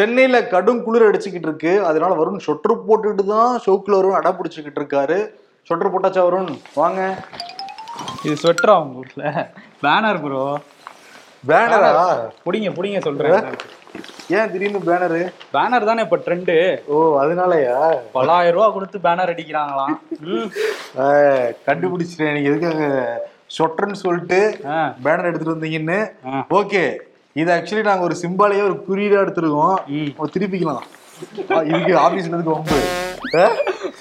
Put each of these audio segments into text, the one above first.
சென்னையில கடும் குளிர் அடிச்சுக்கிட்டு இருக்கு. அதனால வருண் சொட்டர் போட்டுட்டு தான் ஷோக்குல வருண் அடம் பிடிச்சிக்கிட்டு இருக்காரு. சொட்டர் போட்டாச்சா வருண்? வாங்க. இது ஸ்வெட்டரா உங்க ஊர்ல பேனர் ப்ரோ பேனரா புடிங்க புடிங்க சொல்றேன். ஏன் திடீர்னு பேனரு பேனர் தானே இப்ப ட்ரெண்டு ஓ அதனாலயா? பல்லாயிரம் ரூபா கொடுத்து பேனர் அடிக்கிறாங்களாம். கண்டுபிடிச்சிட்டேன். நீங்க எதுக்காக சொட்டர்னு சொல்லிட்டு பேனர் எடுத்துட்டு வந்தீங்கன்னு. ஓகே இது ஆக்சுவலி நாங்க ஒரு சிம்பாலையே ஒரு குறியீடா எடுத்துருக்கோம். ம். ஓ, திருப்பிக்கலாம். இதுக்கு ஆபீஸ்ல இருந்து வம்பு.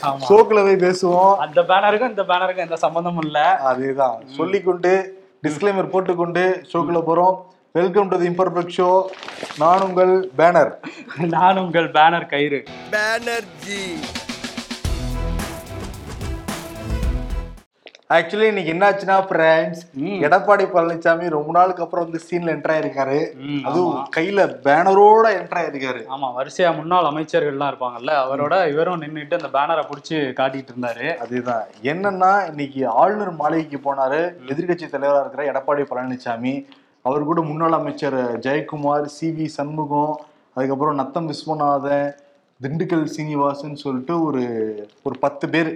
ஆமா. ஷோக்குல போய் பேசுவோம். அந்த பேனருக்கும் இந்த பேனருக்கும் எந்த சம்பந்தமும் இல்ல. அதேதான். சொல்லிக்கொண்டு டிஸ்க்ளைமர் போட்டுக்கொண்டு ஷோக்குள்ள போறோம். Welcome to the imperfect show நான் உங்கள் பேனர் நான் உங்கள் பேனர் கயிறு. பேனர்ஜி ஆக்சுவலி இன்னைக்கு என்னாச்சுன்னா ஃப்ரெண்ட்ஸ். எடப்பாடி பழனிசாமி ரொம்ப நாளுக்கு அப்புறம் வந்து சீன்ல என்டர் ஆயிருக்காரு. அதுவும். கையில பேனரோட என்டர் ஆயிருக்காரு. ஆமா வரிசையா முன்னாள் அமைச்சர்கள்லாம் இருப்பாங்கல்ல அவரோட இவரும் நின்னுட்டு அந்த பேனரை புடிச்சு காட்டிட்டு இருந்தாரு. அதுதான். என்னன்னா இன்னைக்கு ஆளுநர் மாளிகைக்கு போனாரு எதிர்க்கட்சி தலைவரா இருக்கிற எடப்பாடி பழனிசாமி. அவர் கூட முன்னாள் அமைச்சர் ஜெயக்குமார் சி வி சண்முகம் அதுக்கப்புறம் நத்தம் விஸ்வநாதன் திண்டுக்கல் சீனிவாசன் சொல்லிட்டு ஒரு ஒரு பத்து பேர்.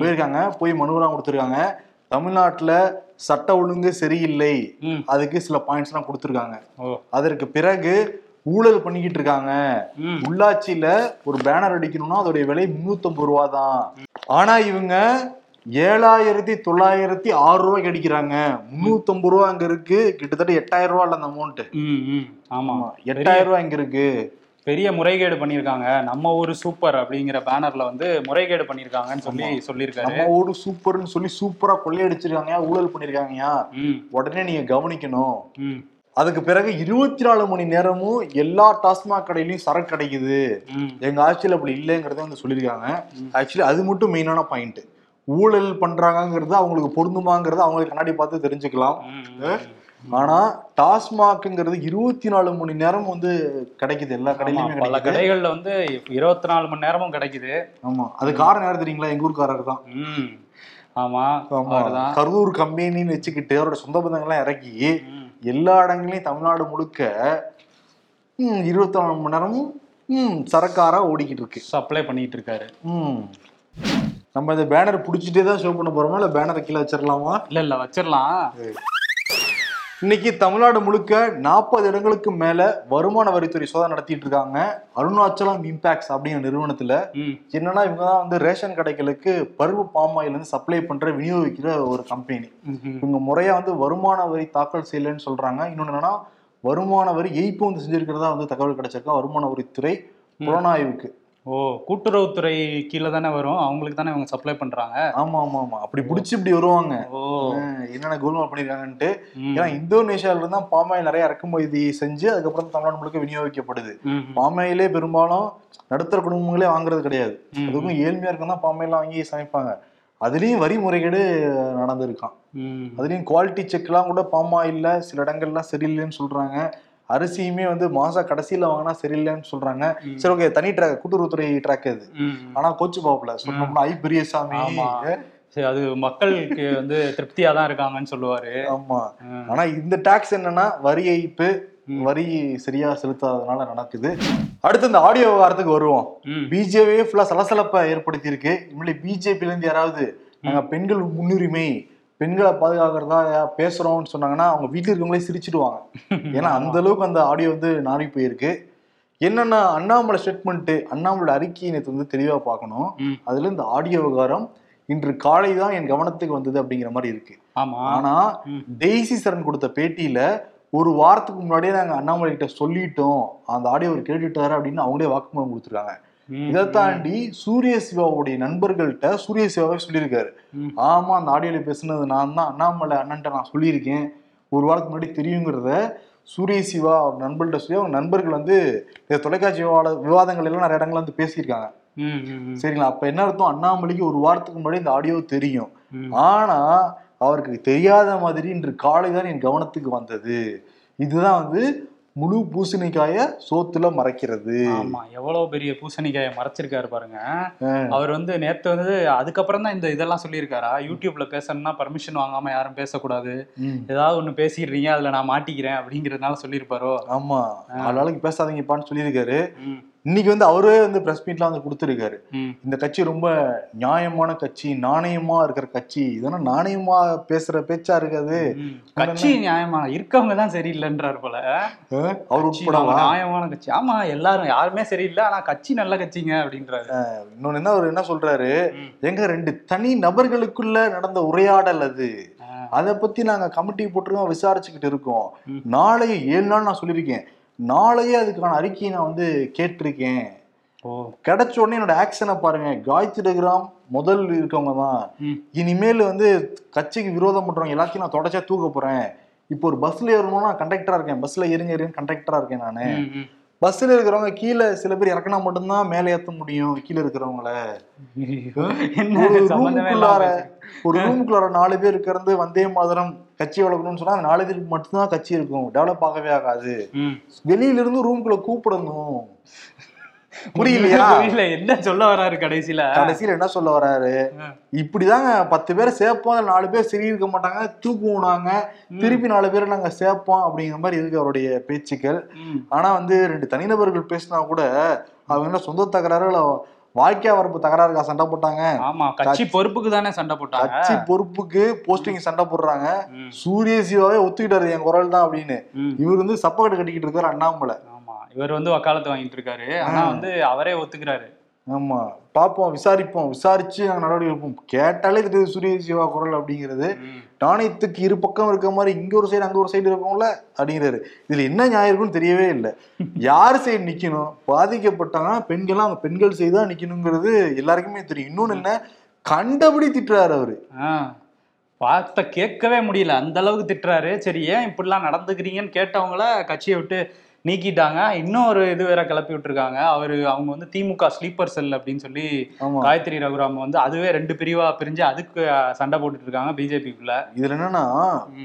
போயிருக்காங்க. போய் மனுவெல்லாம் கொடுத்துருக்காங்க. தமிழ்நாட்டுல சட்ட ஒழுங்கு சரியில்லை. அதுக்கு சில பாயிண்ட்ஸ் எல்லாம் கொடுத்துருக்காங்க. அதற்கு பிறகு ஊழல் பண்ணிக்கிட்டு இருக்காங்க. உள்ளாட்சியில ஒரு பேனர் அடிக்கணும்னா அதோடைய விலை முன்னூத்தம்பது ரூபா தான். ஆனா இவங்க ஏழாயிரத்தி தொள்ளாயிரத்தி ஆறு ரூபாய்க்கு அடிக்கிறாங்க. முன்னூத்தம்பது ரூபா அங்க இருக்கு. கிட்டத்தட்ட எட்டாயிரம் ரூபா இல்ல அந்த அமௌண்ட். ஆமா. எட்டாயிரம் ரூபாய் இங்க இருக்கு. பெரிய முறைகேடு பண்ணியிருக்காங்க. நம்ம ஊரு சூப்பர் அப்படிங்கிற பேனர்ல வந்து முறைகேடு பண்ணியிருக்காங்கன்னு சொல்லி சொல்லியிருக்காரு. நம்ம ஊரு சூப்பர்னு சொல்லி சூப்பரா கொள்ளையடிச்சிருக்காங்க. ஊழல் பண்ணிருக்காங்கயா ம், உடனே நீங்க கவனிக்கணும். அதுக்கு பிறகு இருபத்தி நாலு மணி நேரமும் எல்லா டாஸ்மாக் கடையிலயும் சரக்கு கிடைக்குது. எங்க ஆட்சியில் அப்படி இல்லைங்கிறத வந்து சொல்லியிருக்காங்க. ஆக்சுவலி அது மட்டும் மெயினான பாயிண்ட் ஊழல் பண்றாங்கங்கிறது அவங்களுக்கு பொருந்துமாங்கிறத அவங்களுக்கு கண்ணாடி பார்த்து தெரிஞ்சுக்கலாம். ஆனா டாஸ்மாக்ங்கிறது இருபத்தி நாலு மணி நேரம் வந்து கிடைக்குது. எல்லா கடையிலுமே பல கடைகள்ல வந்து இருபத்தி நாலு மணி நேரமும் கிடைக்குது. ஆமா. அது காரணம் யார் தெரியுங்களா? எங்க ஊர்க்காரர் தான். ம். ஆமா கரூர் கம்பெனின்னு வச்சுக்கிட்டு அவரோட சொந்த பந்தங்கள்லாம் இறக்கி. எல்லா இடங்களையும் தமிழ்நாடு முழுக்க இருபத்தி நாலு மணி நேரமும் ம், சரக்காரா ஓடிக்கிட்டு இருக்கு. சப்ளை பண்ணிட்டு இருக்காரு. ம். நம்ம இந்த பேனர் புடிச்சிட்டே தான் ஷோ பண்ண போறோமா? இல்ல பேனரை கீழே வச்சிடலாமா? இல்ல இல்ல வச்சிடலாம். இன்னைக்கு தமிழ்நாடு முழுக்க நாற்பது இடங்களுக்கு மேல வருமான வரித்துறை சோதனை நடத்திட்டு இருக்காங்க. அருணாச்சலம் இம்பாக்ட்ஸ் அப்படிங்கிற நிறுவனத்துல என்னன்னா இவங்க தான் வந்து ரேஷன் கடைகளுக்கு பருவ பாமாயில் இருந்து சப்ளை பண்ற விநியோகிக்கிற ஒரு கம்பெனி. இவங்க முறையா வந்து வருமான வரி தாக்கல் செய்யலைன்னு சொல்றாங்க. இன்னொன்னு என்னன்னா வருமான வரி ஏய்ப்பு வந்து செஞ்சிருக்கிறதா வந்து தகவல் கிடைச்சிருக்கா வருமான வரித்துறை புலனாய்வுக்கு. ஓ கூட்டுறவுத்துறை கீழே தானே வரும். அவங்களுக்கு தானே இவங்க சப்ளை பண்றாங்க? ஆமா ஆமா ஆமா. அப்படி புடிச்சு இப்படி வருவாங்க. ஓ. என்னென்ன கோல்மால் பண்ணிருக்காங்கன்ட்டு. ஏன்னா இந்தோனேஷியால இருந்து பாமாயில் நிறைய இறக்குமதி செஞ்சு அதுக்கப்புறம் தமிழ்நாடு முழுக்க விநியோகிக்கப்படுது. பாமாயிலே பெரும்பாலும் நடுத்தர குடும்பங்களே வாங்குறது கிடையாது. அதுக்கும் ஏழ்மையா இருக்கும் தான் பாமாயிலாம் வாங்கி சமைப்பாங்க. அதுலயும் வரி முறைகேடு நடந்திருக்கான். அதுலயும் குவாலிட்டி செக்லாம் கூட பாமாயில்ல சில இடங்கள்லாம் சரியில்லைன்னு சொல்றாங்க. அரிசியுமே வந்து மாச கடைசியில வாங்கினா சரியில்லைன்னு சொல்றாங்க. சரி ஓகே தனி ட்ராக் கூட்டுறவுத்துறை ட்ராக் அது. ஆனா கோச்சு பாப்புல சொன்னோம்னா ஐ பெரியசாமி. சரி அது மக்களுக்கு வந்து திருப்தியா தான் இருக்காங்கன்னு சொல்லுவாரு. ஆமா. ஆனா இந்த டாக்ஸ் என்னன்னா வரி ஏய்ப்பு வரி சரியா செலுத்தாததுனால நடக்குது. அடுத்து இந்த ஆடியோ விவகாரத்துக்கு வருவோம். ம். பிஜேபி ஃபுல்லா சலசலப்பை ஏற்படுத்தி இருக்கு இனிமேல் பிஜேபில இருந்து யாராவது நாங்க பெண்கள் முன்னுரிமை பெண்களை பாதுகாக்கிறதா பேசுறோம்னு சொன்னாங்கன்னா அவங்க வீட்டுல இருக்கவங்களே சிரிச்சிடுவாங்க ஏன்னா அந்த அளவுக்கு அந்த ஆடியோ வந்து நாரி போயிருக்கு என்னன்னா அண்ணாமலை ஸ்டேட்மெண்ட் அண்ணாமலை அறிக்கையை நேற்று வந்து தெளிவா பார்க்கணும். அதுல இந்த ஆடியோ விவகாரம் இன்று காலை தான் என் கவனத்துக்கு வந்தது அப்படிங்கிற மாதிரி இருக்கு ஆனா. டெய்சி சரண் கொடுத்த பேட்டியில ஒரு வாரத்துக்கு முன்னாடியே நாங்க அண்ணாமலை கிட்ட சொல்லிட்டோம் அந்த ஆடியோ அவர் கேட்டுட்டாரு அப்படின்னு அவங்களே வாக்குமூலம் கொடுத்துருக்காங்க. இதை தாண்டி சூரிய சிவாவுடைய நண்பர்கள்ட்ட சூரிய சிவாவே சொல்லியிருக்காரு. ஆமா அந்த ஆடியோல பேசுனது நான் தான். அண்ணாமலை அண்ணன்ட்ட நான் சொல்லியிருக்கேன். ஒரு வாரத்துக்கு முன்னாடி தெரியுங்கிறத சூரிய சிவா அவர் நண்பர்கள்ட்ட சொல்லி அவங்க நண்பர்கள் வந்து இந்த தொலைக்காட்சி விவாத விவாதங்கள் எல்லாம் நிறைய இடங்கள்ல வந்து பேசியிருக்காங்க. சரிங்களா? அப்ப என்ன அர்த்தம்? அண்ணாமலைக்கு ஒரு வாரத்துக்கு முன்னாடி இந்த ஆடியோ தெரியும். ஆனா அவருக்கு தெரியாத மாதிரி இன்று காலை தான் என் கவனத்துக்கு வந்தது. இதுதான் வந்து முழு பூசணிக்காய சோத்துல மறைக்கிறது. ஆமா எவ்வளவு பெரிய பூசணிக்காயை மறைச்சிருக்காரு பாருங்க. அவர் வந்து நேத்து வந்து அதுக்கப்புறம் தான் இந்த இதெல்லாம் சொல்லியிருக்காரா? யூடியூப்ல பேசணும்னா பர்மிஷன் வாங்காம யாரும் பேசக்கூடாது. ஏதாவது ஒண்ணு பேசிடுறீங்க அதுல நான் மாட்டிக்கிறேன் அப்படிங்கறதுனால சொல்லியிருப்பாரோ? ஆமா. ஆளாளுக்கு பேசாதீங்கப்பான்னு சொல்லியிருக்காரு. இன்னைக்கு வந்து அவரே வந்து பிரஸ் மீட்ல வந்து கொடுத்துருக்காரு. இந்த கட்சி ரொம்ப நியாயமான கட்சி நாணயமா இருக்கிற கட்சி. இதெல்லாம் நாணயமா பேசுற பேச்சா இருக்காது. கட்சி நியாயமா இருக்கவங்க தான் சரியில்லைன்றாரு போல. அவர் நியாயமான கட்சி. ஆமா எல்லாரும் யாருமே சரியில்லை ஆனா கட்சி நல்ல கட்சிங்க அப்படின்றாரு. இன்னொன்னு என்ன அவர் என்ன சொல்றாரு. எங்க ரெண்டு தனி நபர்களுக்குள்ள நடந்த உரையாடல் அது. அதை பத்தி நாங்க கமிட்டி போட்டுருக்கோம் விசாரிச்சுக்கிட்டு இருக்கோம். நாளைய ஏழு நாள் நான் சொல்லியிருக்கேன். நாளையே அதுக்கான அறிக்கையை நான் வந்து கேட்டிருக்கேன். ஓ. கிடைச்ச உடனே என்னோட ஆக்ஷனை பாருங்க. காயத்ரி கிராம் முதல் இருக்கவங்க தான். இனிமேல் வந்து கட்சிக்கு விரோதம் பண்றவங்க எல்லாத்தையும் நான் தொடச்சா தூக்க போறேன். இப்போ ஒரு பஸ்ல ஏறணும்னா நான் கண்டக்டரா இருக்கேன். பஸ்ல ஏறுங்க ஏறுங்க கண்டக்டரா இருக்கேன் நானு. பஸ்ல இருக்கிறவங்க கீழே சில பேர் இறக்கினா மட்டும்தான் மேலே ஏத்த முடியும் கீழே இருக்கிறவங்கள. என்ன ஒரு ரூமுக்குள்ளார நாலு பேர் இருக்கிறது வந்தே மாதிரம் கட்சி வளர்க்கணும்னு சொன்னா நாலு பேருக்கு மட்டும்தான் கட்சி இருக்கும். டெவலப் ஆகவே ஆகாது. வெளியில இருந்து ரூமுக்குள்ள கூப்பிடணும். புரியலையா புரியல. என்ன சொல்ல வராரு கடைசியில? கடைசியில என்ன சொல்ல வராரு. இப்படிதாங்க பத்து பேரை சேர்ப்போம். நாலு பேர் சரி இருக்க மாட்டாங்க. தூக்குவோம் நாங்க திருப்பி நாலு பேரை நாங்க சேர்ப்போம் அப்படிங்கிற மாதிரி இருக்கு அவருடைய பேச்சுக்கள். ஆனா வந்து ரெண்டு தனிநபர்கள் பேசினா கூட அவங்க என்ன சொந்த தகராறு வாழ்க்கை வரப்பு தகராறுக்கா சண்டை போட்டாங்க. ஆமா கட்சி பொறுப்புக்கு தானே சண்டை போட்டாங்க. கட்சி பொறுப்புக்கு போஸ்டிங் சண்டை போடுறாங்க. சூரிய சிவாவே ஒத்துக்கிட்டாரு என் குரல் தான் அப்படின்னு. இவர் வந்து சப்பக்கட்டு கட்டிக்கிட்டு இருக்காரு அண்ணாமலை. ஆமா இவர் வந்து வக்காலத்து வாங்கிட்டு இருக்காரு. ஆனா வந்து அவரே ஒத்துக்கிறாரு. ஆமா பார்ப்போம் விசாரிப்போம் விசாரிச்சு நாங்க நடவடிக்கை எடுப்போம். கேட்டாலே தெரியுது சூரிய சிவா குரல் அப்படிங்கிறது. நாணயத்துக்கு இரு பக்கம் இருக்க மாதிரி இங்க ஒரு சைடு அங்க ஒரு சைடு இருக்கும்ல அப்படிங்கிறாரு. இதுல என்ன நியாயம் இருக்குன்னு தெரியவே இல்லை. யார் சைடு நிக்கணும்? பாதிக்கப்பட்டாங்கன்னா பெண்கள்லாம் அவங்க பெண்கள் சைடு தான் நிக்கணுங்கிறது எல்லாருக்குமே தெரியும். இன்னொன்னு என்ன? கண்டபடி திட்டுறாரு அவரு. ஆ. வார்த்தை கேட்கவே முடியல. அந்த அளவுக்கு திட்டுறாரு. சரி ஏன் இப்படிலாம் நடந்துக்கிறீங்கன்னு கேட்டவங்கள கட்சியை விட்டு நீக்கிட்டாங்க. இன்னும் ஒரு இது வேற கிளப்பி விட்டுருக்காங்க. அவரு அவங்க வந்து திமுக ஸ்லீப்பர் செல் அப்படின்னு சொல்லி காயத்ரி ரகுராம் வந்து அதுவே ரெண்டு பிரிவா பிரிஞ்சு அதுக்கு சண்டை போட்டுட்டு இருக்காங்க பிஜேபிக்குள்ள. இதுல என்னன்னா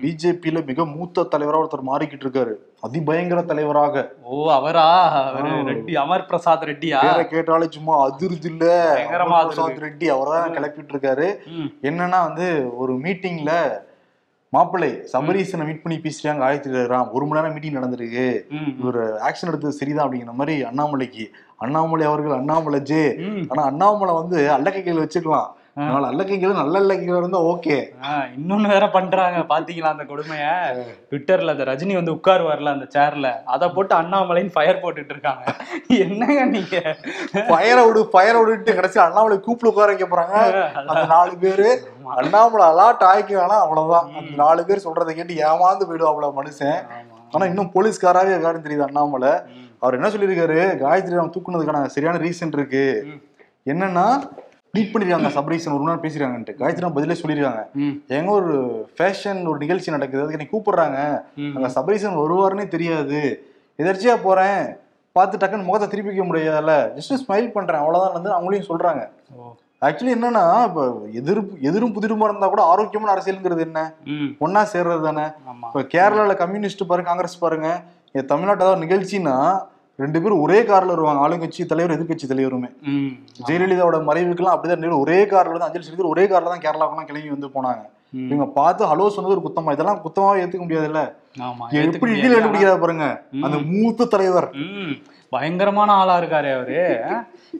பிஜேபியில மிக மூத்த தலைவரா ஒருத்தர் மாறிக்கிட்டு இருக்காரு அதிபயங்கர தலைவராக. ஓ அவரா? அவரு. ரெட்டி அமர் பிரசாத் ரெட்டியா? கேட்டாலே சும்மா அதிருது இல்ல. பிரசாத் ரெட்டி அவர்தான் கிளப்பிட்டு இருக்காரு. என்னன்னா வந்து ஒரு மீட்டிங்ல மாப்பிள்ளை சபரீசனை மீட் பண்ணி பேசுறாங்க காயத்ரி ராம் ஒரு மணி நேரம் மீட்டிங் நடந்திருக்கு. இவர் ஆக்ஷன் எடுத்தது சரிதான் அப்படிங்கிற மாதிரி அண்ணாமலைக்கு. அண்ணாமலை அவர்கள் அண்ணாமலை ஜே. ஆனா அண்ணாமலை வந்து அல்லக்கைகள் வச்சுக்கலாம். அதனால அல்லக்கைகள் நல்ல அல்லக்கைகள் இருந்தா ஓகே இன்னொன்னு வேற பண்றாங்க பாத்தீங்களா அந்த கொடுமைய? ட்விட்டர்ல அந்த ரஜினி வந்து உட்காருவார்ல அந்த சேர்ல அத போட்டு அண்ணாமலைன்னு ஃபயர் போட்டுட்டு இருக்காங்க. என்னங்க நீங்க? ஃபயரை விடு ஃபயரை விடுட்டு கடைசி அண்ணாமலை கூப்பிட்டு உட்கார வைக்க போறாங்க. அந்த நாலு பேரு. அண்ணாமலை அலாட் ஆயிக்க வேணாம் அவ்வளவுதான். அந்த நாலு பேர் சொல்றதை கேட்டு ஏமாந்து போயிடுவாப்ல மனுஷன். ஆனா இன்னும் போலீஸ்காராவே இருக்காருன்னு தெரியுது அண்ணாமலை. அவர் என்ன சொல்லியிருக்காரு? காயத்ரி ராம் தூக்குனதுக்கான சரியான ரீசன் இருக்கு. என்னன்னா மீட் பண்ணிருக்காங்க சபரீசன் ஒரு நாள் பேசிருக்காங்கன்ட்டு. காயத்ரி பதிலே சொல்லியிருக்காங்க ம். எங்க ஒரு ஃபேஷன் ஒரு நிகழ்ச்சி நடக்குது அதுக்கு என்னை கூப்பிடுறாங்க. அங்க சபரீசன் வருவாருன்னே தெரியாது. எதர்ச்சியா போறேன். பார்த்து டக்குன்னு முகத்தை திருப்பி வைக்க முடியாதுல்ல. ஜஸ்ட் ஸ்மைல் பண்றேன் அவ்வளவுதான் வந்து அவங்களையும் சொல்றாங்க. ஆக்சுவலி என்னன்னா இப்ப எதிர்ப்பு எதிரும் புதிருமா இருந்தா கூட ஆரோக்கியமான அரசியலுங்கிறது என்ன. ஒன்னா சேர்றது தானே இப்ப கேரளால கம்யூனிஸ்ட் பாருங்க காங்கிரஸ் பாருங்க. இங்க தமிழ்நாட்டு ஏதாவது நிகழ்ச்சின்னா ரெண்டு பேரும் ஒரே கார்ல வருவாங்க. ஆளுங்கட்சி தலைவர் எதிர்க்கட்சி தலைவருமே. ஜெயலலிதாவோட மறைவுக்கெல்லாம் அப்படிதான் ஒரே கார்ல வந்து அஞ்சலி செலுத்தி ஒரே கார்ல தான் கேரளாவுக்குலாம் கிளம்பி வந்து போனாங்க. இவங்க பார்த்து ஹலோ சொன்னது ஒரு குத்தமா. இதெல்லாம் குத்தமாவே ஏத்துக்க முடியாதுல்ல. எப்படி. இடியில் கண்டுபிடிக்கிறார் பாருங்க. அந்த மூத்த தலைவர். பயங்கரமான ஆளா இருக்காரு அவரு.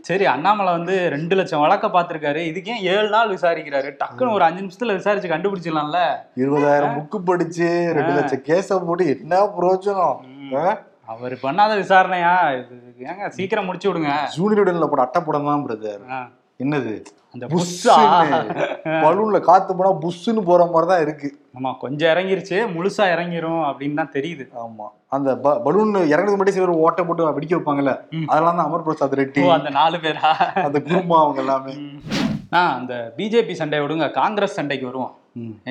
சரி அண்ணாமலை வந்து ரெண்டு லட்சம் வழக்க பார்த்திருக்காரு. இதுக்கு ஏன் ஏழு நாள் விசாரிக்கிறாரு? டக்குன்னு ஒரு அஞ்சு நிமிஷத்துல விசாரிச்சு கண்டுபிடிச்சிடலாம்ல. இருபதாயிரம் புக்கு படிச்சு ரெண்டு லட்சம் கேஸ போட்டு என்ன பிரயோஜனம்? அவர் பண்ணாத விசாரணையா? இது ஏங்க சீக்கிரம் முடிச்சு விடுங்க. ஜூனியர் போட அட்டைப்படம் தான் பிரதர். என்னது? அந்த புஷ்ஷா? பலூன்ல காத்து போனா புஷ்ஷுன்னு போற மாதிரி தான் இருக்கு. ஆமா கொஞ்சம் இறங்கிருச்சு முழுசா இறங்கிரும் அப்படின்னு தான் தெரியுது. ஆமா. அந்த பலூன் இறங்குறதுக்கு மட்டும் சில ஓட்டை போட்டு வெடிக்க வைப்பாங்கல்ல. அதெல்லாம் தான் அமர் பிரசாத் ரெட்டி. அந்த நாலு பேரா? அந்த குருமா அவங்க எல்லாமே. ம். ஆ அந்த பிஜேபி சண்டை விடுங்க காங்கிரஸ் சண்டைக்கு வருவோம்.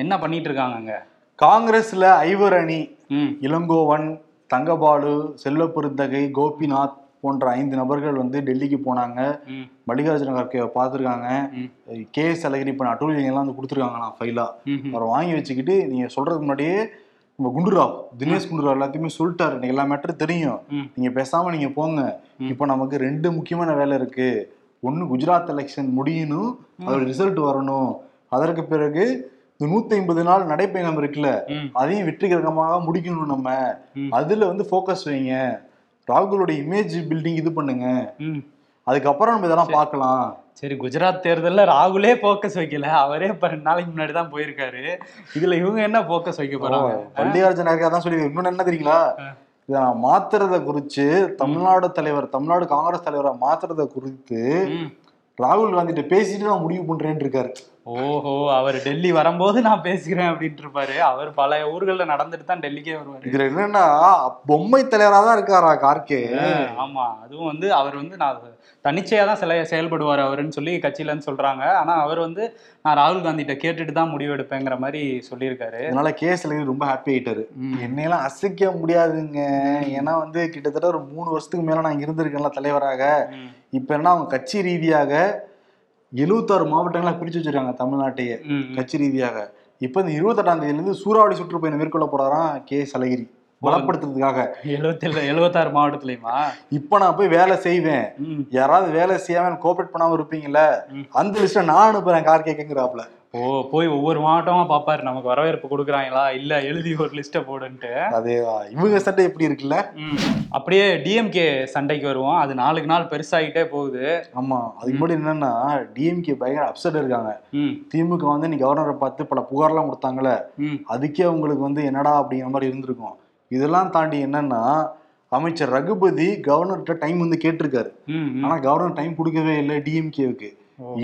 என்ன பண்ணிட்டு இருக்காங்க அங்க காங்கிரஸ்ல ஐவர் அணி இளங்கோவன் தங்கபாலு செல்வப்பெருந்தகை கோபிநாத் போன்ற ஐந்து நபர்கள் வந்து டெல்லிக்கு போனாங்க. மல்லிகார்ஜுன கர்கே பார்த்துருக்காங்க. கே எஸ் அழகிரி இப்போ அட்டூழியங்கள்லாம் வந்து கொடுத்துருக்காங்களாம் ஃபைலா ம் அவரை வாங்கி வச்சுக்கிட்டு நீங்க சொல்றதுக்கு முன்னாடியே நம்ம குண்டுராவ் தினேஷ் குண்டுராவ் எல்லாத்தையுமே சொல்லிட்டாரு. எனக்கு எல்லா மேட்டரும் தெரியும். ம். நீங்க பேசாம நீங்க போங்க. இப்போ நமக்கு ரெண்டு முக்கியமான வேலை இருக்கு. ஒன்னு குஜராத் எலெக்ஷன் முடியணும். அதோட ரிசல்ட் வரணும். அதற்கு பிறகு இந்த நூத்தி ஐம்பது நாள் நடைப்பயணம் இருக்குல்ல. அதையும் வெற்றிகரமாக முடிக்கணும் நம்ம. அதுல வந்து ஃபோக்கஸ் வைங்க. ராகுலோட இமேஜ் பில்டிங் இது பண்ணுங்க. அதுக்கப்புறம் நம்ம இதெல்லாம் பார்க்கலாம். சரி குஜராத் தேர்தல்ல ராகுலே போக்கஸ் வைக்கல. அவரே இப்ப ரெண்டு நாளைக்கு முன்னாடி தான் போயிருக்காரு. இதுல இவங்க என்ன போக்கஸ் வைக்க போறாங்க? வள்ளியார்ஜுன தான் சொல்லி இன்னொன்னு என்ன தெரியுங்களா? இதை நான் மாத்துறத குறிச்சு தமிழ்நாடு தலைவர் தமிழ்நாடு காங்கிரஸ் தலைவரை மாத்துறத குறித்து. ராகுல் காந்திட்ட பேசிட்டு நான் முடிவு பண்றேன்னு இருக்காரு. ஓஹோ அவர் டெல்லி வரும்போது நான் பேசுகிறேன் அப்படின்ட்டு இருப்பாரு அவர் பல ஊர்கள்ல நடந்துட்டு தான் டெல்லிக்கே வருவாரு. இதுல என்னன்னா பொம்மை தலைவரா தான் இருக்காரா கார்கே ஆமா. அதுவும் வந்து அவர் வந்து நான் தனிச்சையா தான் சில செயல்படுவார் அவருன்னு சொல்லி கட்சியில இருந்து சொல்றாங்க. ஆனா அவர் வந்து நான் ராகுல் காந்திட்ட கேட்டுட்டு தான் முடிவெடுப்பேங்கிற மாதிரி சொல்லியிருக்காரு. அதனால கேஸ் ரொம்ப ஹாப்பி ஆயிட்டாரு. என்னையெல்லாம் அசைக்க முடியாதுங்க. ஏன்னா வந்து கிட்டத்தட்ட ஒரு மூணு வருஷத்துக்கு மேல நான் இருந்திருக்கேன்ல தலைவராக. இப்ப என்ன அவங்க கட்சி ரீதியாக எழுபத்தாறு மாவட்டங்களா பிரிச்சு வச்சிருக்காங்க தமிழ்நாட்டையே. கட்சி ரீதியாக. இப்ப இந்த இருபத்தெட்டாம் தேதியில இருந்து சூறாவளி சுற்றுப்பயணம் மேற்கொள்ள போறாராம் கே சலகிரி பலப்படுத்துறதுக்காக. எழுபத்தி எழுபத்தாறு மாவட்டத்துலயுமா? இப்ப நான் போய் வேலை செய்வேன். யாராவது வேலை செய்யாம கோஆபரேட் பண்ணாம இருப்பீங்கல்ல. அந்த லிஸ்ட நான் அனுப்புறேன் கார் கேக்குங்கிறாப்ல ஓ போய் ஒவ்வொரு மாவட்டமா பாப்பாரு. நமக்கு வரவேற்பு கொடுக்குறாங்களா? இல்ல எழுதி ஒரு லிஸ்ட்டை போடுன்ட்டு. அதே இவங்க சட்டை எப்படி இருக்குல்ல. அப்படியே டிஎம்கே சண்டைக்கு வருவோம். அது நாளுக்கு நாள் பெருசாகிட்டே போகுது. ஆமா. அதுக்கு முன்னாடி என்னன்னா டிஎம்கே பயங்கர அப்செட் இருக்காங்க. திமுக வந்து நீ கவர்னரை பார்த்து பல புகார்லாம் கொடுத்தாங்கல்ல. அதுக்கே உங்களுக்கு வந்து என்னடா அப்படிங்கிற மாதிரி இருந்திருக்கும். இதெல்லாம் தாண்டி என்னன்னா அமைச்சர் ரகுபதி கவர்னர்கிட்ட டைம் வந்து கேட்டிருக்காரு. ஆனா கவர்னர் டைம் கொடுக்கவே இல்லை டிஎம்கேவுக்கு.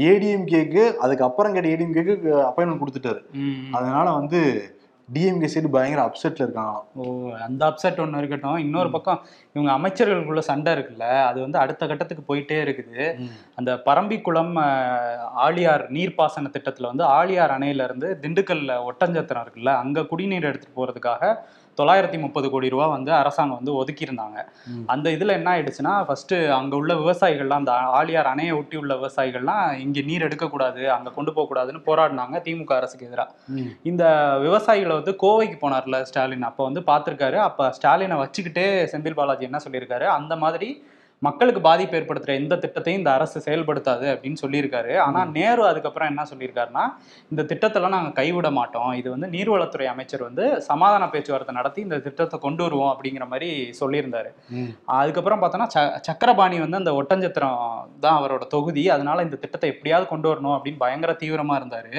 ஏடிஎம்கேக்கு அதுக்கப்புறம் கேட்ட ஏடிஎம்கேக்கு அப்பாயின்மெண்ட் கொடுத்துட்டாரு. அதனால வந்து டிஎம்கே சைடு பயங்கர அப்செட்ல இருக்காங்களாம். ஓ அந்த அப்செட் ஒன்று இருக்கட்டும். இன்னொரு பக்கம் இவங்க அமைச்சர்களுக்குள்ள சண்டை இருக்குல்ல அது வந்து அடுத்த கட்டத்துக்கு போயிட்டே இருக்குது. அந்த பரம்பிக்குளம் ஆழியார் நீர்ப்பாசன திட்டத்துல வந்து ஆழியார் அணையில இருந்து திண்டுக்கல்ல ஒட்டஞ்சத்திரம் இருக்குல்ல அங்க குடிநீர் எடுத்துட்டு போறதுக்காக தொள்ளாயிரத்தி முப்பது கோடி ரூபா வந்து அரசாங்கம் வந்து ஒதுக்கியிருந்தாங்க. அந்த இதுல என்ன ஆயிடுச்சுன்னா ஃபர்ஸ்ட் அங்க உள்ள விவசாயிகள்லாம் அந்த ஆழியார் அணையை ஒட்டி உள்ள விவசாயிகள்லாம் இங்க நீர் எடுக்கக்கூடாது அங்க கொண்டு போக கூடாதுன்னு போராடினாங்க திமுக அரசுக்கு எதிராக இந்த விவசாயிகளை வந்து கோவைக்கு போனார்ல ஸ்டாலின். அப்போ வந்து பார்த்துருக்காரு அப்போ ஸ்டாலினை வச்சுக்கிட்டே செந்தில் பாலாஜி என்ன சொல்லியிருக்காரு? அந்த மாதிரி மக்களுக்கு பாதிப்பு ஏற்படுத்துற எந்த திட்டத்தையும் இந்த அரசு செயல்படுத்தாது அப்படின்னு சொல்லியிருக்காரு. ஆனா நேரு அதுக்கப்புறம் என்ன சொல்லியிருக்காருன்னா இந்த திட்டத்தெல்லாம் நாங்க கைவிட மாட்டோம். இது வந்து நீர்வளத்துறை அமைச்சர் வந்து சமாதான பேச்சுவார்த்தை நடத்தி இந்த திட்டத்தை கொண்டு வருவோம் அப்படிங்கிற மாதிரி சொல்லியிருந்தாரு. அதுக்கப்புறம் பார்த்தோன்னா ச சக்கரபாணி வந்து அந்த ஒட்டஞ்சத்திரம் தான் அவரோட தொகுதி. அதனால இந்த திட்டத்தை எப்படியாவது கொண்டு வரணும் அப்படின்னு பயங்கர தீவிரமா இருந்தாரு.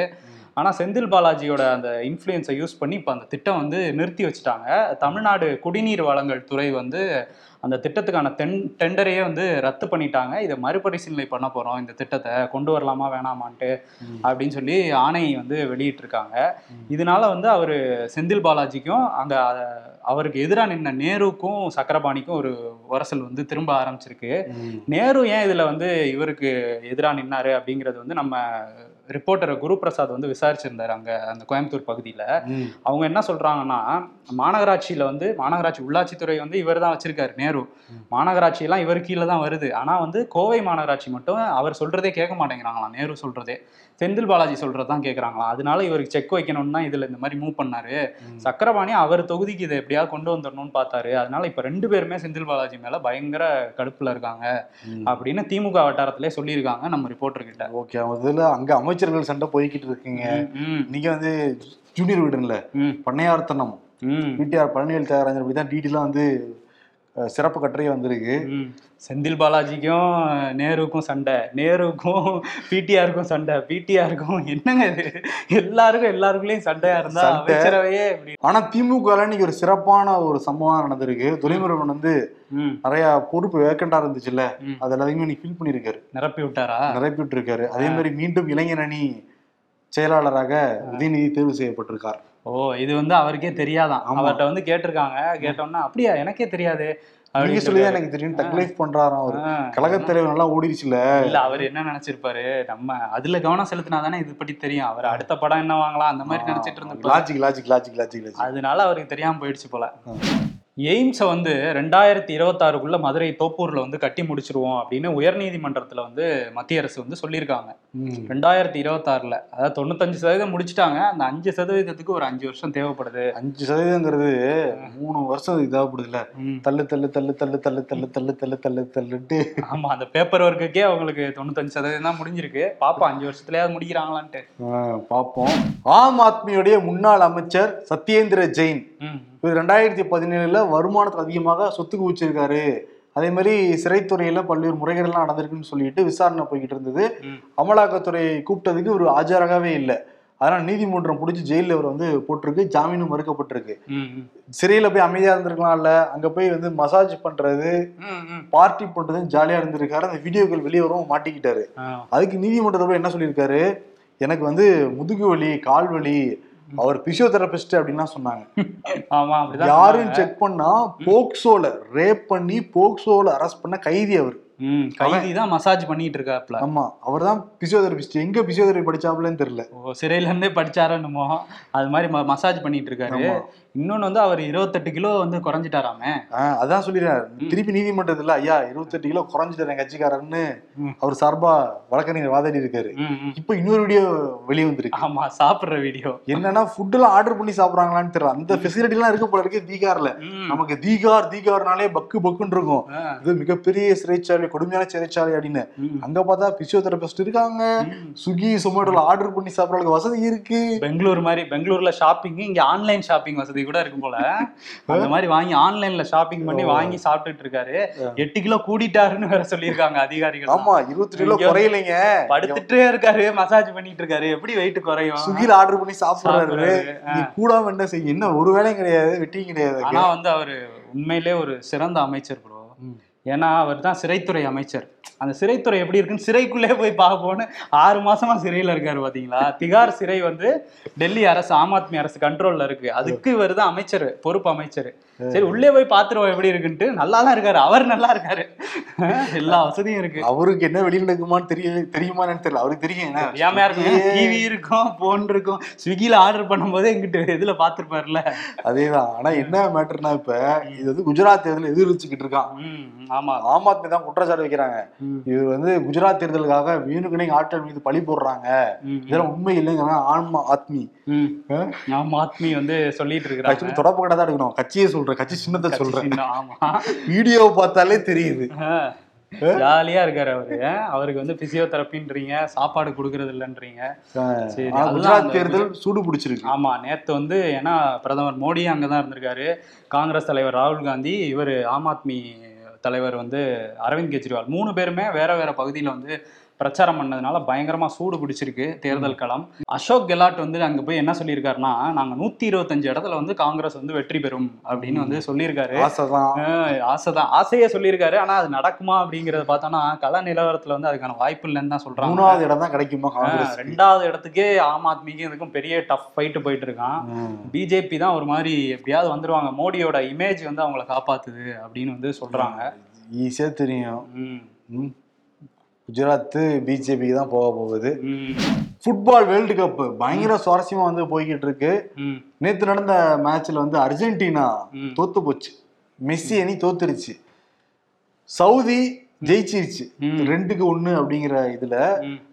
ஆனா செந்தில் பாலாஜியோட அந்த இன்ஃப்ளூயன்ஸை யூஸ் பண்ணி இப்போ அந்த திட்டம் வந்து நிறுத்தி வச்சுட்டாங்க. தமிழ்நாடு குடிநீர் வழங்கல் துறை வந்து அந்த திட்டத்துக்கான தென் டெண்டரையே வந்து ரத்து பண்ணிட்டாங்க. இதை மறுபரிசீலனை பண்ண போறோம். இந்த திட்டத்தை கொண்டு வரலாமா வேணாமான்ட்டு அப்படின்னு சொல்லி ஆணை வந்து வெளியிட்டிருக்காங்க. இதனால வந்து அவர் செந்தில் பாலாஜிக்கும் அங்க அவருக்கு எதிராக நின்ன நேருக்கும் சக்கரபாணிக்கும் ஒரு உரசல் வந்து திரும்ப ஆரம்பிச்சிருக்கு. நேரு ஏன் இதுல வந்து இவருக்கு எதிராக நின்னாரு அப்படிங்கிறது வந்து நம்ம ரிப்போர்ட்டர் குரு பிரசாத் வந்து விசாரிச்சிருந்தாரு அங்க அந்த கோயம்புத்தூர் பகுதியில. அவங்க என்ன சொல்றாங்கன்னா மாநகராட்சியில வந்து மாநகராட்சி உள்ளாட்சித்துறை வந்து இவர் தான் வச்சிருக்காரு நேரு. மாநகராட்சி எல்லாம் இவர் கீழே தான் வருது. ஆனா வந்து கோவை மாநகராட்சி மட்டும் அவர் சொல்றதே கேட்க மாட்டேங்கிறாங்களாம் நேரு சொல்றதே. செந்தில் பாலாஜி சொல்றதுதான் கேட்கறாங்களாம் அதனால இவருக்கு செக் வைக்கணும்னு தான் இதுல இந்த மாதிரி மூவ் பண்ணாரு. சக்கரபாணி அவர் தொகுதிக்கு இதை எப்படியாவது கொண்டு வந்துடணும்னு பார்த்தாரு. அதனால இப்ப ரெண்டு பேருமே செந்தில் பாலாஜி மேல பயங்கர கடுப்புல இருக்காங்க அப்படின்னு திமுக வட்டாரத்திலே சொல்லியிருக்காங்க நம்ம ரிப்போர்ட்டர் கிட்ட. ஓகே இதுல அங்க அமைச்சர்கள் சண்டை போய்கிட்டு இருக்குங்க. இன்னைக்கு வந்து ஜூனியர் வீடுல பண்ணையார்த்தனம். பிடிஆர் பழனிவேல் தியாகராஜன் பத்தி தான் டீட்டெயிலாக வந்து சிறப்பு கட்டுரையே வந்திருக்கு. செந்தில் பாலாஜிக்கும் நேருக்கும் சண்டை. நேருக்கும் பிடிஆருக்கும் சண்டை. பிடிஆருக்கும் என்னங்க இது? எல்லாருக்கும் எல்லாருக்குள்ளயும் சண்டையா இருந்தா. அமைச்சரவையே ஆனா திமுக இன்னைக்கு ஒரு சிறப்பான ஒரு சம்பவம் நடந்திருக்கு. துரைமுருகன் வந்து நிறைய பொறுப்பு வேக்கண்டா இருந்துச்சுல்ல. அது எல்லாத்தையுமே நீ ஃபில் பண்ணிருக்காரு. நிரப்பி விட்டாரா? நிரப்பிட்டு இருக்காரு அதே மாதிரி மீண்டும் இளைஞர் அணி செயலாளராக உதயநிதி தேர்வு செய்யப்பட்டிருக்கார். ஓ இது வந்து அவருக்கே தெரியாதான். அவர்கிட்ட வந்து கேட்டிருக்காங்க. கேட்டோம்னா அப்படியா எனக்கே தெரியாது. நீங்க சொல்லிதான். எனக்கு தெரியும். டக்லைஃப் பண்றாராம் அவரு. கழகத் தலைவர் நல்லா ஓடிடுச்சுல இல்ல அவர் என்ன நினைச்சிருப்பாரு? நம்ம அதுல கவனம் செலுத்தினா தானே இது பத்தி தெரியும். அவர் அடுத்த படம் என்ன வாங்கலாம்? அந்த மாதிரி நினைச்சிட்டு logic logic logic logic logic அதனால அவருக்கு தெரியாம போயிடுச்சு போல. எய்ம்ஸை வந்து ரெண்டாயிரத்தி இருபத்தாறுக்குள்ள மதுரை தோப்பூர்ல வந்து கட்டி முடிச்சிருவோம் அப்படின்னு உயர்நீதிமன்றத்துல வந்து மத்திய அரசு வந்து சொல்லியிருக்காங்க. ரெண்டாயிரத்தி இருபத்தாறுல. அதாவது தொண்ணூத்தஞ்சு சதவீதம் முடிச்சிட்டாங்க. அந்த அஞ்சு சதவீதத்துக்கு ஒரு அஞ்சு வருஷம் தேவைப்படுது. அஞ்சு சதவீதங்கிறது மூணு வருஷம் இதாகப்படுதுல. தள்ளு தள்ளு தள்ளு தள்ளு தள்ளு தள்ளு தள்ளு தள்ளு தள்ளு தள்ளுட்டு ஆமா அந்த பேப்பர் ஒர்க்குக்கே அவங்களுக்கு தொண்ணூத்தஞ்சு சதவீதம் தான் முடிஞ்சிருக்கு. பாப்போம் அஞ்சு வருஷத்துலயாவது முடிக்கிறாங்களான்ட்டு. பார்ப்போம் ஆம் ஆத்மியுடைய முன்னாள் அமைச்சர் சத்யேந்திர ஜெயின். இவர் ரெண்டாயிரத்தி பதினேழுல வருமானத்துக்கு அதிகமாக சொத்து குவிச்சிருக்காரு. அதே மாதிரி சிறைத்துறையில பல்வேறு முறைகேடுலாம் நடந்திருக்குன்னு சொல்லிட்டு விசாரணை போய்கிட்டு இருந்தது. அமலாக்கத்துறை கூப்பிட்டதுக்கு இவர் ஆஜராகவே இல்லை. அதனால நீதிமன்றம் பிடிச்சி ஜெயிலில் இவர் வந்து போட்டிருக்கு. ஜாமீனும் மறுக்கப்பட்டிருக்கு. சிறையில போய் அமைதியா இருந்திருக்கலாம்ல. அங்க போய் வந்து மசாஜ் பண்றது. பார்ட்டி பண்றது ஜாலியா இருந்திருக்காரு. அந்த வீடியோக்கள் வெளியே வரவும் மாட்டிக்கிட்டாரு. அதுக்கு நீதிமன்றத்தில் போய் என்ன சொல்லியிருக்காரு? எனக்கு வந்து முதுகு வலி கால் வலி அவர் பிசியோதெரபிஸ்ட் அப்படின்லாம் சொன்னாங்க. ஆமா யாரும் செக் பண்ணா போக்சோல ரேப் பண்ணி போக்சோல அரெஸ்ட் பண்ண கைதி அவர். கைதி தான் மசாஜ் பண்ணிட்டு இருக்காப்ல. ஆமா அவர் தான் பிசியோதெரபிஸ்ட் எங்க பிசியோதெரபி படிச்சாப்லன்னு தெரியல. சிறையில இருந்தே படிச்சாரோ அது மாதிரி மசாஜ் பண்ணிட்டு இருக்காரு. இன்னொன்னு வந்து அவர் இருபத்தெட்டு கிலோ வந்து குறைஞ்சிட்டாராமே. அதான் சொல்லிடுறாரு. திருப்பி நீதிமன்றத்துல ஐயா இருபத்தெட்டு கிலோ குறைஞ்சிட்டாரு கட்சிக்காரன்னு. அவர் சார்பா வழக்கறிஞர் வாதாடி இருக்காரு. இப்போ இன்னொரு வீடியோ வெளியே வந்திருக்கு. ஆமா சாப்பிடுற வீடியோ என்னன்னா ஃபுட் எல்லாம் ஆர்டர் பண்ணி சாப்பிடுறாங்களான்னு தெரியல. அந்த ஃபெசிலிட்டி எல்லாம் இருக்க போல இருக்கு தீகார்ல. நமக்கு தீகார் தீகார்னாலே பக்கு பக்குன்னு இருக்கும். இது மிகப்பெரிய சிறைச்சாலை கொடுமையான சிறைச்சாலை அப்படின்னு. அங்க பார்த்தா பிசியோதெரபிஸ்ட் இருக்காங்க. ஸ்விக்கி சொமேட்டோல ஆர்டர் பண்ணி சாப்பிடறதுக்கு வசதி இருக்கு. பெங்களூர் மாதிரி பெங்களூர்ல ஷாப்பிங் இங்க ஆன்லைன் ஷாப்பிங் வசதி கூட இருக்கும் போல. அந்த மாதிரி வாங்கி ஆன்லைன்ல ஷாப்பிங் பண்ணி வாங்கி சாப்பிட்டுட்டு இருக்காரு. எட்டு கிலோ கூடிட்டாருன்னு வேற சொல்லியிருக்காங்க அதிகாரிகள் ஆமா இருபத்தி கிலோ குறையலைங்க. படுத்துட்டே இருக்காரு மசாஜ் பண்ணிட்டு இருக்காரு. எப்படி வெயிட் குறையும்? ஸ்விக்கில ஆர்டர் பண்ணி சாப்பிடுறாரு. கூடாம என்ன செய்ய? என்ன ஒரு வேலையும் கிடையாது வெட்டியும் கிடையாது. ஆனா வந்து அவரு உண்மையிலே ஒரு சிறந்த அமைச்சர் ப்ரோ ஏன்னா அவர் தான் சிறைத்துறை அமைச்சர். அந்த சிறைத்துறை எப்படி இருக்குன்னு சிறைக்குள்ளே போய் பார்ப்போன்னு ஆறு மாசமா சிறையில இருக்காரு பாத்தீங்களா? திகார் சிறை வந்து டெல்லி அரசு ஆம் ஆத்மி அரசு கண்ட்ரோல்ல இருக்கு. அதுக்கு இவர் தான் அமைச்சர் பொறுப்பு அமைச்சர். சரி உள்ளே போய் பாத்துருவோம் எப்படி இருக்குன்ட்டு. நல்லா தான் இருக்காரு. அவர் நல்லா இருக்காரு. எல்லா வசதியும் இருக்கு. அவருக்கு என்ன வெளியில நடக்குமான்னு தெரிய தெரியுமான்னு தெரியல. அவருக்கு தெரியும் என்ன? தெரியாம இருக்கும். டிவி இருக்கும் போன் இருக்கும். ஸ்விக்கில ஆர்டர் பண்ணும்போது எங்கிட்ட இதுல பாத்துருப்பாருல அதேதான். ஆனா என்ன மேட்டர்னா இப்ப இது வந்து குஜராத் தேர்தல் எதிர்வச்சுக்கிட்டு இருக்கான். ஆமா. ஆம் ஆத்மி தான் குற்றச்சாட்டு வைக்கிறாங்க. இவர் வந்து குஜராத் தேர்தலுக்காக வேணுக்குனே ஆட்கள் மீது பழி போடுறாங்க. இதெல்லாம் உண்மை இல்லைங்க ஆன்மா ஆத்மி. ஆமா ஆத்மி வந்து சொல்லிட்டு இருக்கிறாங்க. தொடப்பு கடை தான் எடுக்கணும். கட்சியை சொல்றேன் கட்சி சின்னத்தை சொல்றேன். வீடியோ பார்த்தாலே தெரியுது. ஜாலியா இருக்காரு அவரு. அவருக்கு வந்து பிசியோதெரப்பின்றீங்க சாப்பாடு கொடுக்கறது இல்லைன்றீங்க குஜராத் தேர்தல் சூடு பிடிச்சிருக்கு. ஆமா நேத்து வந்து ஏன்னா பிரதமர் மோடி அங்கதான் இருந்திருக்காரு. காங்கிரஸ் தலைவர் ராகுல் காந்தி இவர் ஆம் ஆத்மி தலைவர் வந்து அரவிந்த் கெஜ்ரிவால். மூணு பேருமே வேற வேற பகுதியில வந்து பிரச்சாரம் பண்ணதுனால பயங்கரமா சூடு பிடிச்சிருக்கு தேர்தல் களம். அசோக் கெலாட் வந்து அங்க போய் என்ன சொல்லியிருக்காருன்னா நாங்க நூத்தி இருபத்தஞ்சு இடத்துல வந்து காங்கிரஸ் வந்து வெற்றி பெறும் அப்படின்னு வந்து சொல்லியிருக்காரு. ஆசைதான். ஆசையே சொல்லியிருக்காரு. ஆனா அது நடக்குமா அப்படிங்கறத பார்த்தோம்னா கள நிலவரத்துல வந்து அதுக்கான வாய்ப்பு இல்லைன்னு தான் சொல்றாங்க. மூணாவது இடம் தான் கிடைக்குமா ரெண்டாவது இடத்துக்கே ஆம் ஆத்மிக்கு இதுக்கும் பெரிய டஃப் ஃபைட்டு போயிட்டு இருக்கான். பிஜேபி தான் ஒரு மாதிரி எப்படியாவது வந்துருவாங்க. மோடியோட இமேஜ் வந்து அவங்கள காப்பாத்துது அப்படின்னு வந்து சொல்றாங்க. ஈஸியா தெரியும். ம், ம். குஜராத் பிஜேபிக்கு தான் போக போகுது. ஃபுட்பால் வேர்ல்டு கப் பயங்கர சுவாரஸ்யமா வந்து போய்கிட்டு இருக்கு. நேத்து நடந்த மேட்ச்ல வந்து அர்ஜென்டினா. தோத்து போச்சு. மெஸ்ஸி அணி தோத்துருச்சு. சவுதி ஜெயிச்சிருச்சு. ரெண்டுக்கு ஒண்ணு அப்படிங்கிற இதுல.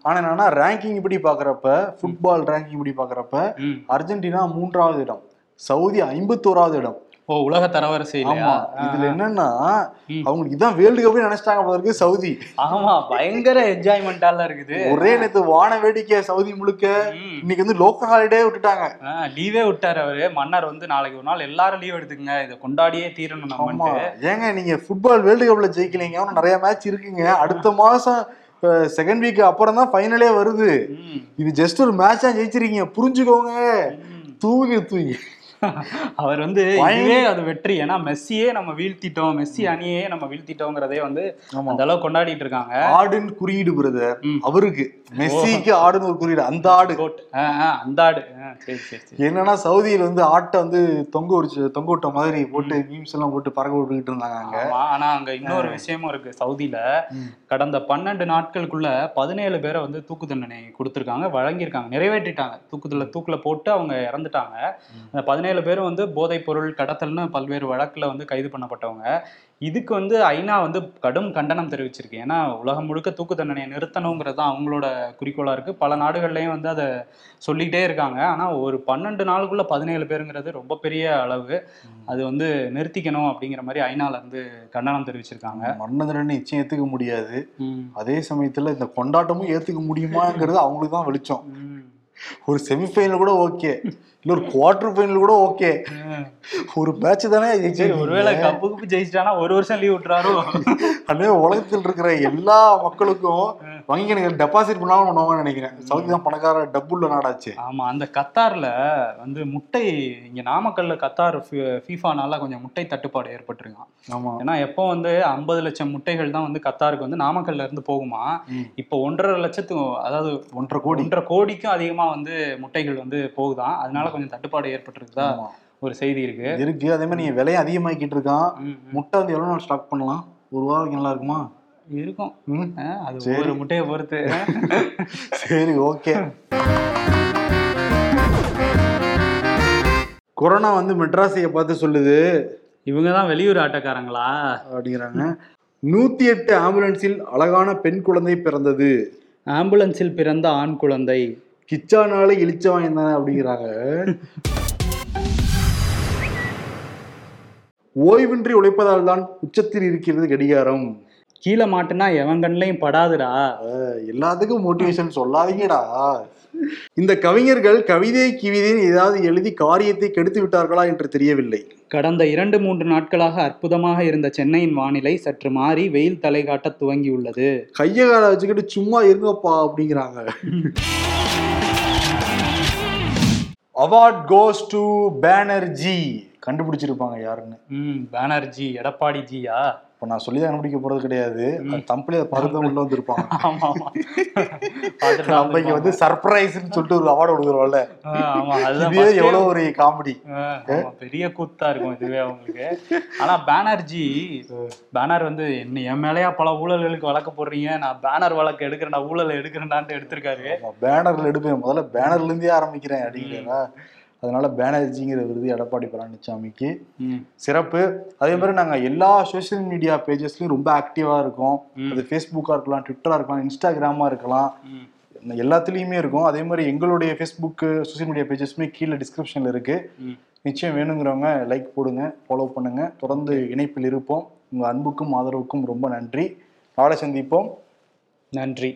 ஆனா என்னன்னா ரேங்கிங் இப்படி பாக்குறப்ப ஃபுட்பால் ரேங்கிங் இப்படி பாக்குறப்ப. அர்ஜென்டினா மூன்றாவது இடம். சவுதி ஐம்பத்தோராவது இடம். ஓ உலக தரவரிசை ஆமா இதுல என்னன்னா. அவங்களுக்கு இதான் வேர்ல்டு கப்பே நினைச்சிட்டாங்க போல இருக்கு சவுதி. ஆமா பயங்கர என்ஜாய்மெண்டால இருக்குது. ஒரே நேத்து வான வேடிக்கை சவுதி முழுக்க. இன்னைக்கு வந்து லோக்கல் ஹாலிடே விட்டுட்டாங்க. லீவே விட்டாரு அவரு. மன்னர் வந்து நாளைக்கு ஒரு நாள் எல்லாரும் லீவ் எடுத்துக்கங்க. இதை கொண்டாடியே தீரணும் நம்மன்ட்டு. ஏங்க நீங்க ஃபுட்பால் வேர்ல்டு கப்ல ஜெயிக்கலீங்க. நிறைய மேட்ச் இருக்குங்க. அடுத்த மாசம் செகண்ட் வீக் அப்புறம் தான் ஃபைனலே வருது. இது ஜஸ்ட் ஒரு மேட்சா ஜெயிச்சிருக்கீங்க. புரிஞ்சுக்கோங்க. தூங்கி தூங்கி. அவர் வந்து இதுவே அது வெற்றி. ஏன்னா மெஸ்ஸியே நம்ம வீழ்த்திட்டோம். மெஸ்ஸி அணியே நம்ம வீழ்த்திட்டோங்கிறதே வந்து அந்த அளவுக்கு கொண்டாடிட்டு இருக்காங்க. ஆடுன்னு குறியீடு பிரதர். அவருக்கு. மெஸ்ஸிக்கு ஆடுன்னு ஒரு குறியீடு. அந்த ஆடு. அந்த ஆடு. என்னன்னா சவுதியில வந்து ஆட்டை வந்து தொங்க விரிச்சு தொங்க விட்ட மாதிரி போட்டு மீம்ஸ் எல்லாம் போட்டு பறக்க விட்டுக்கிட்டு இருந்தாங்க அங்க. ஆனா அங்க இன்னொரு விஷயமும் இருக்கு. சவுதியில. கடந்த பன்னெண்டு நாட்களுக்குள்ள பதினேழு பேரை வந்து தூக்கு தண்டனை கொடுத்திருக்காங்க வழங்கியிருக்காங்க நிறைவேற்றிட்டாங்க. தூக்குதுல தூக்குல போட்டு அவங்க இறந்துட்டாங்க. அந்த பதினேழு பதினேழு பேரும் வந்து போதைப் பொருள் கடத்தல்னு பல்வேறு வழக்குல வந்து கைது பண்ணப்பட்டவங்க. இதுக்கு வந்து ஐநா வந்து கடும் கண்டனம் தெரிவிச்சிருக்கு. ஏன்னா உலகம் முழுக்க தூக்கு தண்டனையை நிறுத்தணுங்கிறது தான் அவங்களோட குறிக்கோளா இருக்கு. பல நாடுகள்லயும் வந்து அதை சொல்லிக்கிட்டே இருக்காங்க. ஆனா ஒரு பன்னெண்டு நாளுக்குள்ள பதினேழு பேருங்கிறது ரொம்ப பெரிய அளவு. அது வந்து நிறுத்திக்கணும் அப்படிங்கிற மாதிரி ஐநால இருந்து கண்டனம் தெரிவிச்சிருக்காங்க. மரண தண்டனை நிச்சயம் ஏத்துக்க முடியாது. அதே சமயத்துல இந்த கொண்டாட்டமும் ஏத்துக்க முடியுமாங்கிறது அவங்களுக்கு தான் வெளிச்சம். ஒரு செமிஃபைனல் கூட ஓகே ஒரு குவார்டர் ஃபைனல் கூட ஓகே ஒரு மேட்ச் தானே சரி. ஒருவேளை கப்பு கப்பு ஜெயிச்சிட்டானா ஒரு வருஷம் லீவ் விட்டுறாரோ? அதே உலகத்தில் இருக்கிற எல்லா மக்களுக்கும் வங்கி கணக்கு டெபாசிட் பண்ணாலும் பண்ணுவாங்கன்னு நினைக்கிறேன். சவுதி தான் பணக்கார டப்புள்ள நாடாச்சு ஆமா அந்த கத்தார்ல வந்து முட்டை இங்க நாமக்கல்ல கத்தார் ஃபீஃபானால கொஞ்சம் முட்டை தட்டுப்பாடு ஏற்பட்டிருக்கான். ஆமா. ஏன்னா எப்போ வந்து ஐம்பது லட்சம் முட்டைகள் தான் வந்து கத்தாருக்கு வந்து நாமக்கல்ல இருந்து போகுமா. இப்போ ஒன்றரை லட்சத்து அதாவது ஒன்றரை கோடி. ஒன்றரை கோடிக்கும் அதிகமா வந்து முட்டைகள் வந்து போகுதாம் அதனால கொஞ்சம் தட்டுப்பாடு ஏற்பட்டிருக்குதா. ஒரு செய்தி இருக்கு. இருக்கு. அதே மாதிரி நீங்க விலையும் அதிகமாக்கிட்டு இருக்கான். முட்டை வந்து எவ்வளவு நாள் ஸ்டாக் பண்ணலாம்? ஒரு வாரம் நல்லா இருக்குமா? இருக்கும். அது. ஒரு முட்டையை பொறுத்து. சரி ஓகே. கொரோனா வந்து மெட்ராஸைய பார்த்து சொல்லுது. இவங்க தான் வெளியூர் ஆட்டக்காரங்களா? அப்படிங்கிறாங்க. நூத்தி எட்டு ஆம்புலன்ஸில் அழகான பெண் குழந்தை பிறந்தது. ஆம்புலன்ஸில் பிறந்த ஆண் குழந்தை. கிச்சானால இழிச்சவன் தானே அப்படிங்கிறாங்க. ஓய்வின்றி உழைப்பதால் தான் உச்சத்தில் இருக்கிறது கடிகாரம். கீழே மாட்டுனா எவன் கண்ணையும் படாதுடா. எல்லாத்துக்கும் மோட்டிவேஷன் சொல்லாதீங்கடா. இந்த கவிஞர்கள் கவிதை கிவிதைன்னு ஏதாவது எழுதி காரியத்தை கெடுத்து விட்டார்களா என்று தெரியவில்லை. கடந்த இரண்டு மூன்று நாட்களாக அற்புதமாக இருந்த சென்னையின் வானிலை சற்று மாறி வெயில் தலை காட்ட துவங்கியுள்ளது. கைய காலை வச்சுக்கிட்டு சும்மா இருங்கப்பா அப்படிங்கிறாங்க. அவார்ட் கோஸ் டு பேனர்ஜி கண்டுபிடிச்சிருப்பாங்க யாருன்னு. ம் பானர்ஜி எடப்பாடி ஜியா? இப்ப நான் சொல்லி தான் கண்டுபிடிக்க போறது கிடையாது. தம்பிலே பருத்தம் உள்ள வந்திருப்பாங்க. நம்ம இங்க வந்து சர்ப்ரைஸ்னு சொல்லிட்டு ஒரு அவார்டு கொடுக்குறோம்ல இதுவே. எவ்வளவு ஒரு காமெடி பெரிய கூத்தா இருக்கும் இதுவே அவங்களுக்கு. ஆனா பேனர்ஜி பேனர் வந்து என்ன என் மேலயா பல ஊழல்களுக்கு வழக்கு போடுறீங்க. நான் பேனர் வழக்கு எடுக்கிறேன்டா ஊழல் எடுக்கிறேன்டான்ட்டு எடுத்திருக்காரு. பேனர்ல எடுப்பேன். முதல்ல பேனர்ல இருந்தே ஆரம்பிக்கிறேன் அப்படிங்கிறா அதனால பேனர்ஜிங்கிற விருது எடப்பாடி பழனிசாமிக்கு சிறப்பு. அதே மாதிரி நாங்க எல்லா சோஷியல் மீடியா பேஜஸ்லயும் ரொம்ப ஆக்டிவா இருக்கோம். அது ஃபேஸ்புக்கா இருக்கலாம் ட்விட்டரா இருக்கலாம் இன்ஸ்டாகிராமா இருக்கலாம். எல்லாத்துலயுமே இருக்கும். அதே மாதிரி எங்களுடைய ஃபேஸ்புக் சோஷியல் மீடியா பேஜஸ்மே கீழே டிஸ்கிரிப்ஷன்ல இருக்கு. நிச்சயம் வேணுங்கிறவங்க லைக் போடுங்க ஃபாலோ பண்ணுங்க. தொடர்ந்து இணைப்பில் இருப்போம். உங்க அன்புக்கும் ஆதரவுக்கும் ரொம்ப நன்றி. நாளை சந்திப்போம். நன்றி.